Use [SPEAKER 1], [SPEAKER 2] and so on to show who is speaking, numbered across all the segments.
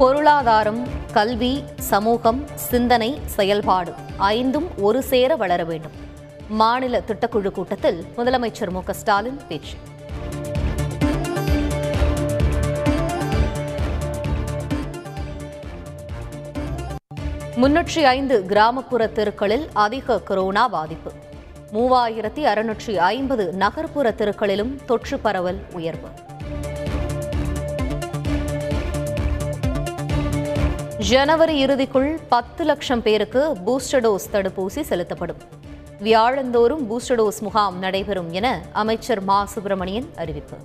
[SPEAKER 1] பொருளாதாரம் கல்வி சமூகம் சிந்தனை செயல்பாடு ஐந்தும் ஒரு சேர வளர வேண்டும். மாநில திட்டக்குழு கூட்டத்தில் முதலமைச்சர் மு ஸ்டாலின் பேச்சு. முன்னூற்றி ஐந்து கிராமப்புற தெருக்களில் அதிக கொரோனா பாதிப்பு. மூவாயிரத்தி அறுநூற்றி ஐம்பது நகர்ப்புற தெருக்களிலும் தொற்று பரவல் உயர்வு. ஜனவரி இறுதிக்குள் பத்து லட்சம் பேருக்கு பூஸ்டர் டோஸ் தடுப்பூசி செலுத்தப்படும். வியாழந்தோறும் பூஸ்டர் டோஸ் முகாம் நடைபெறும் என அமைச்சர் மா. சுப்பிரமணியன் அறிவிப்பு.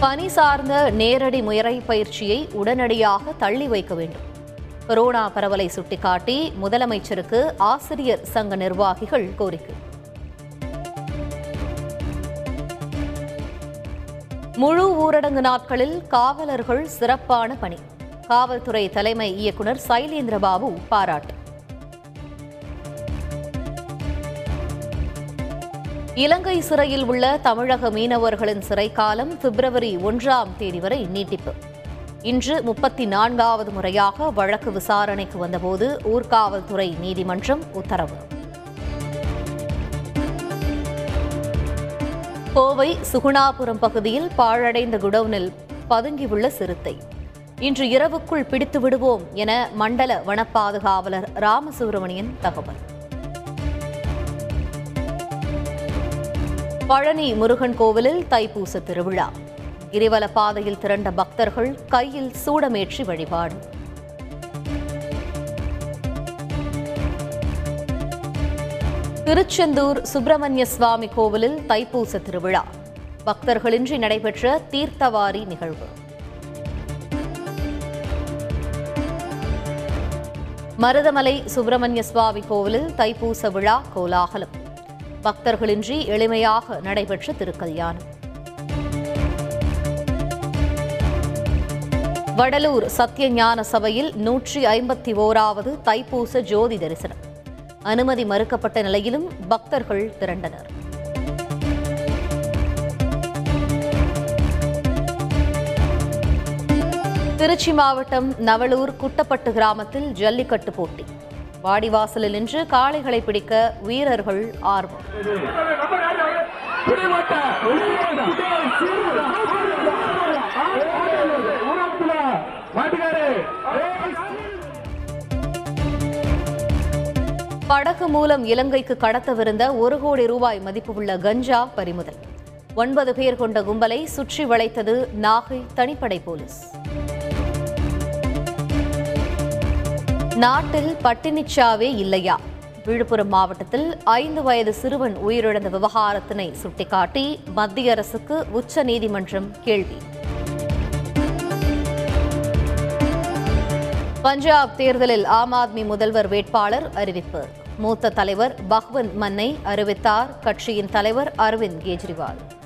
[SPEAKER 1] பணி சார்ந்த நேரடி முயறை பயிற்சியை உடனடியாக தள்ளி வைக்க வேண்டும். கொரோனா பரவலை சுட்டிக்காட்டி முதலமைச்சருக்கு ஆசிரியர் சங்க நிர்வாகிகள் கோரிக்கை. முழு ஊரடங்கு நாட்களில் காவலர்கள் சிறப்பான பணி. காவல்துறை தலைமை இயக்குனர் சைலேந்திரபாபு பாராட்டு. இலங்கை சிறையில் உள்ள தமிழக மீனவர்களின் சிறை காலம் பிப்ரவரி ஒன்றாம் தேதி வரை நீட்டிப்பு. இன்று முப்பத்தி நான்காவது முறையாக வழக்கு விசாரணைக்கு வந்தபோது ஊர்காவல்துறை நீதிமன்றம் உத்தரவு. கோவை சுகுணாபுரம் பகுதியில் பாழடைந்த குடவுனில் பதுங்கியுள்ள சிறுத்தை. இன்று இரவுக்குள் பிடித்து விடுவோம் என மண்டல வனப்பாதுகாவலர் ராமசுப்பிரமணியன் தகவல். பழனி முருகன் கோவிலில் தைப்பூச திருவிழா. கிரிவல பாதையில் திரண்ட பக்தர்கள் கையில் சூடமேற்றி வழிபாடு. திருச்செந்தூர் சுப்பிரமணிய சுவாமி கோவிலில் தைப்பூச திருவிழா. பக்தர்களின்றி நடைபெற்ற தீர்த்தவாரி நிகழ்வு. மருதமலை சுப்பிரமணிய சுவாமி கோவிலில் தைப்பூச விழா கோலாகலம். பக்தர்களின்றி எளிமையாக நடைபெற்ற திருக்கல்யாணம். வடலூர் சத்யஞான சபையில் நூற்றி ஐம்பத்தி ஓராவது தைப்பூச ஜோதி தரிசனம். அனுமதி மறுக்கப்பட்ட நிலையிலும் பக்தர்கள் திரண்டனர். திருச்சி மாவட்டம் நவலூர் குட்டப்பட்டு கிராமத்தில் ஜல்லிக்கட்டு போட்டி. வாடிவாசலில் நின்று காளைகளை பிடிக்க வீரர்கள் ஆர்வம். படகு மூலம் இலங்கைக்கு கடத்தவிருந்த ஒரு கோடி ரூபாய் மதிப்பு உள்ள கஞ்சா பறிமுதல். ஒன்பது பேர் கொண்ட கும்பலை சுற்றி வளைத்தது நாகை தனிப்படை போலீஸ். நாட்டில் பட்டினிச்சாவே இல்லையா? விழுப்புரம் மாவட்டத்தில் ஐந்து வயது சிறுவன் உயிரிழந்த விவகாரத்தினை சுட்டிக்காட்டி மத்திய அரசுக்கு உச்ச நீதிமன்றம் கேள்வி. பஞ்சாப் தேர்தலில் ஆம் ஆத்மி முதல்வர் வேட்பாளர் அறிவிப்பு. மூத்த தலைவர் பஹ்வந்த் மன்னை அறிவித்தார். கட்சியின் தலைவர் அரவிந்த் கெஜ்ரிவால்.